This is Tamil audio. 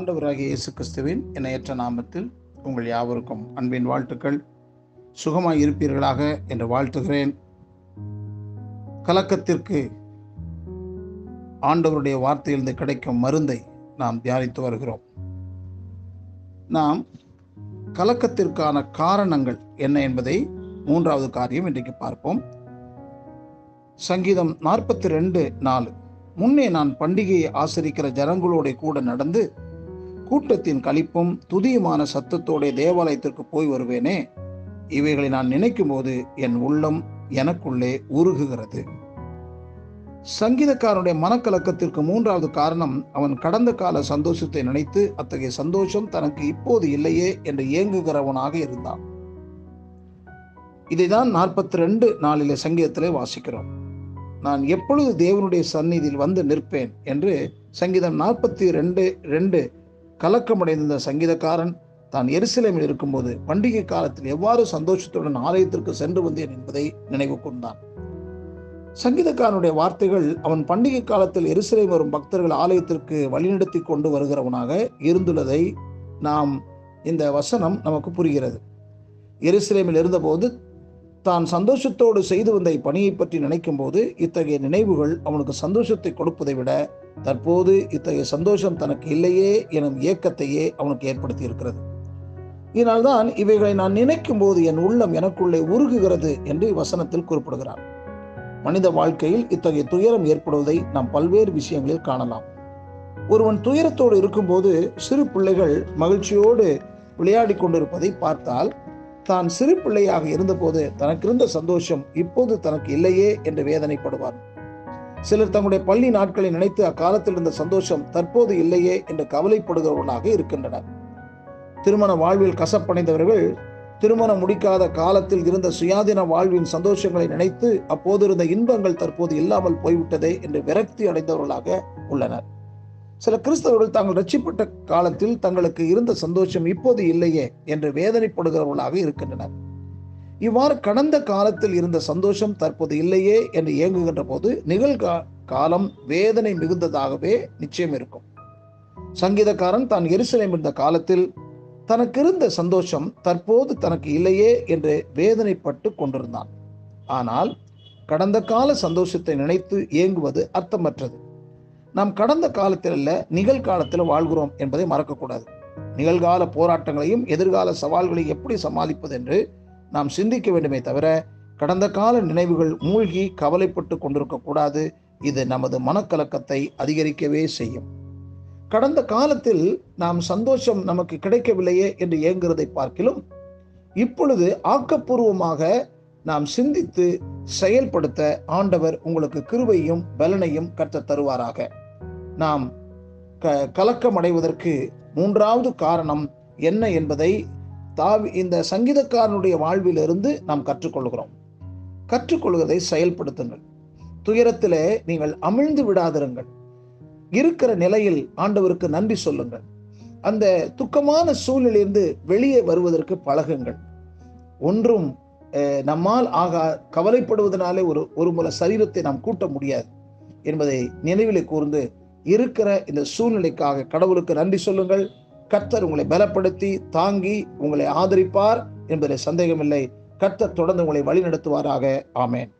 ஆண்டவராகிய இயேசு கிறிஸ்துவின் இணையற்ற நாமத்தில் உங்கள் யாவருக்கும் அன்பின் வாழ்த்துக்கள். சுகமாய் இருப்பீர்களாக என்று வாழ்த்துகிறேன். கலக்கத்திற்கு ஆண்டவருடைய வார்த்தையிலிருந்து கிடைக்கும் மருந்தை நாம் தியானித்து வருகிறோம். நாம் கலக்கத்திற்கான காரணங்கள் என்ன என்பதை மூன்றாவது காரியம் இன்றைக்கு பார்ப்போம். சங்கீதம் நாற்பத்தி ரெண்டு நாலு. முன்னே நான் பண்டிகையை ஆசரிக்கிற ஜனங்களோட கூட நடந்து கூட்டத்தின் கழிப்பும் துதியுமான சத்தத்தோட தேவாலயத்திற்கு போய் வருவேனே. இவைகளை நான் நினைக்கும் போது என் உள்ளம் எனக்குள்ளே உருகுகிறது. சங்கீதக்காரனுடைய மனக்கலக்கத்திற்கு மூன்றாவது காரணம் அவன் கடந்த கால சந்தோஷத்தை நினைத்து அத்தகைய சந்தோஷம் தனக்கு இப்போது இல்லையே என்று ஏங்குகிறவனாக இருந்தான். இதைதான் நாற்பத்தி ரெண்டு நாளில சங்கீதத்திலே வாசிக்கிறோம். நான் எப்பொழுது தேவனுடைய சந்நிதியில் வந்து நிற்பேன் என்று சங்கீதம் நாற்பத்தி ரெண்டு ரெண்டு கலக்கமடைந்த சங்கீதக்காரன் தான் எருசலேமில் இருக்கும்போது பண்டிகை காலத்தில் எவ்வாறு சந்தோஷத்துடன் ஆலயத்திற்கு சென்று வந்தேன் என்பதை நினைவு கொண்டான். சங்கீதக்காரனுடைய வார்த்தைகள் அவன் பண்டிகை காலத்தில் எருசலேம் வரும் பக்தர்கள் ஆலயத்திற்கு வழிநடத்தி கொண்டு வருகிறவனாக இருந்துள்ளதை நாம் இந்த வசனம் நமக்கு புரிகிறது. எருசலேமில் இருந்தபோது தான் சந்தோஷத்தோடு செய்து வந்த இப்பணியை பற்றி நினைக்கும் போது இத்தகைய நினைவுகள் அவனுக்கு சந்தோஷத்தை கொடுப்பதை விட தற்போது இத்தகைய சந்தோஷம் தனக்கு இல்லையே எனும் இயக்கத்தையே அவனுக்கு ஏற்படுத்தி இருக்கிறது இதனால்தான் இவைகளை நான் நினைக்கும் போது என் உள்ளம் எனக்குள்ளே உருகுகிறது என்று வசனத்தில் குறிப்பிடுகிறார். மனித வாழ்க்கையில் இத்தகைய துயரம் ஏற்படுவதை நாம் பல்வேறு விஷயங்களில் காணலாம். ஒருவன் துயரத்தோடு இருக்கும்போது சிறு பிள்ளைகள் மகிழ்ச்சியோடு விளையாடி கொண்டிருப்பதை பார்த்தால் தான் சிறு பிள்ளையாக இருந்தபோது தனக்கு இருந்த சந்தோஷம் இப்போது தனக்கு இல்லையே என்று வேதனைப்படுவார். சிலர் தங்களுடைய பள்ளி நாட்களை நினைத்து அக்காலத்தில் இருந்த சந்தோஷம் தற்போது இல்லையே என்று கவலைப்படுகிறவர்களாக இருக்கின்றனர். திருமண வாழ்வில் கசப்படைந்தவர்கள் திருமணம் முடிக்காத காலத்தில் இருந்த சுயாதீன வாழ்வின் சந்தோஷங்களை நினைத்து அப்போது இருந்த இன்பங்கள் தற்போது இல்லாமல் போய்விட்டதே என்று விரக்தி அடைந்தவர்களாக உள்ளனர். சில கிறிஸ்தவர்கள் தாங்கள் ரட்சிப்பட்ட காலத்தில் தங்களுக்கு இருந்த சந்தோஷம் இப்போது இல்லையே என்று வேதனைப்படுகிறவர்களாக இருக்கின்றனர். இவ்வாறு கடந்த காலத்தில் இருந்த சந்தோஷம் தற்போது இல்லையே என்று இயங்குகின்ற போது நிகழ்கா காலம் வேதனை மிகுந்ததாகவே நிச்சயம் இருக்கும். சங்கீதக்காரன் தான் எருசலேம் இருந்த காலத்தில் தனக்கு இருந்த சந்தோஷம் தற்போது தனக்கு இல்லையே என்று வேதனைப்பட்டு கொண்டிருந்தான். ஆனால் கடந்த கால சந்தோஷத்தை நினைத்து இயங்குவது அர்த்தமற்றது. நாம் கடந்த காலத்தில் அல்ல நிகழ்காலத்தில் வாழ்கிறோம் என்பதை மறக்கக்கூடாது. நிகழ்கால போராட்டங்களையும் எதிர்கால சவால்களையும் எப்படி சமாளிப்பது என்று நாம் சிந்திக்க வேண்டுமே தவிர கடந்த கால நினைவுகள் மூழ்கி கவலைப்பட்டு கொண்டிருக்கக்கூடாது இது நமது மனக்கலக்கத்தை அதிகரிக்கவே செய்யும். கடந்த காலத்தில் நாம் சந்தோஷம் நமக்கு கிடைக்கவில்லையே என்று இயங்குறதை பார்க்கிலும் இப்பொழுது ஆக்கப்பூர்வமாக நாம் சிந்தித்து செயல்படுத்த ஆண்டவர் உங்களுக்கு கிருவையும் பலனையும் கற்று தருவாராக. நாம் க கலக்கம் அடைவதற்கு மூன்றாவது காரணம் என்ன என்பதை தாவி இந்த சங்கீதக்காரனுடைய வாழ்விலிருந்து நாம் கற்றுக்கொள்கிறோம். கற்றுக்கொள்வதை செயல்படுத்துங்கள். துயரத்திலே நீங்கள் அமிழ்ந்து விடாதிருங்கள். இருக்கிற நிலையில் ஆண்டவருக்கு நன்றி சொல்லுங்கள். அந்த துக்கமான சூழ்நிலையிலிருந்து வெளியே வருவதற்கு பழகுங்கள். ஒன்றும் நம்மால் ஆகா கவலைப்படுவதனாலே ஒரு ஒரு முறை சரீரத்தை நாம் கூட்ட முடியாது என்பதை நினைவில் கூர்ந்து இருக்கிற இந்த சூழ்நிலைக்காக கடவுளுக்கு நன்றி சொல்லுங்கள். கர்த்தர் உங்களை பலப்படுத்தி தாங்கி உங்களை ஆதரிப்பார் என்பதில் சந்தேகமில்லை. கர்த்தர் தொடர்ந்து உங்களை வழிநடத்துவாராக. ஆமேன்.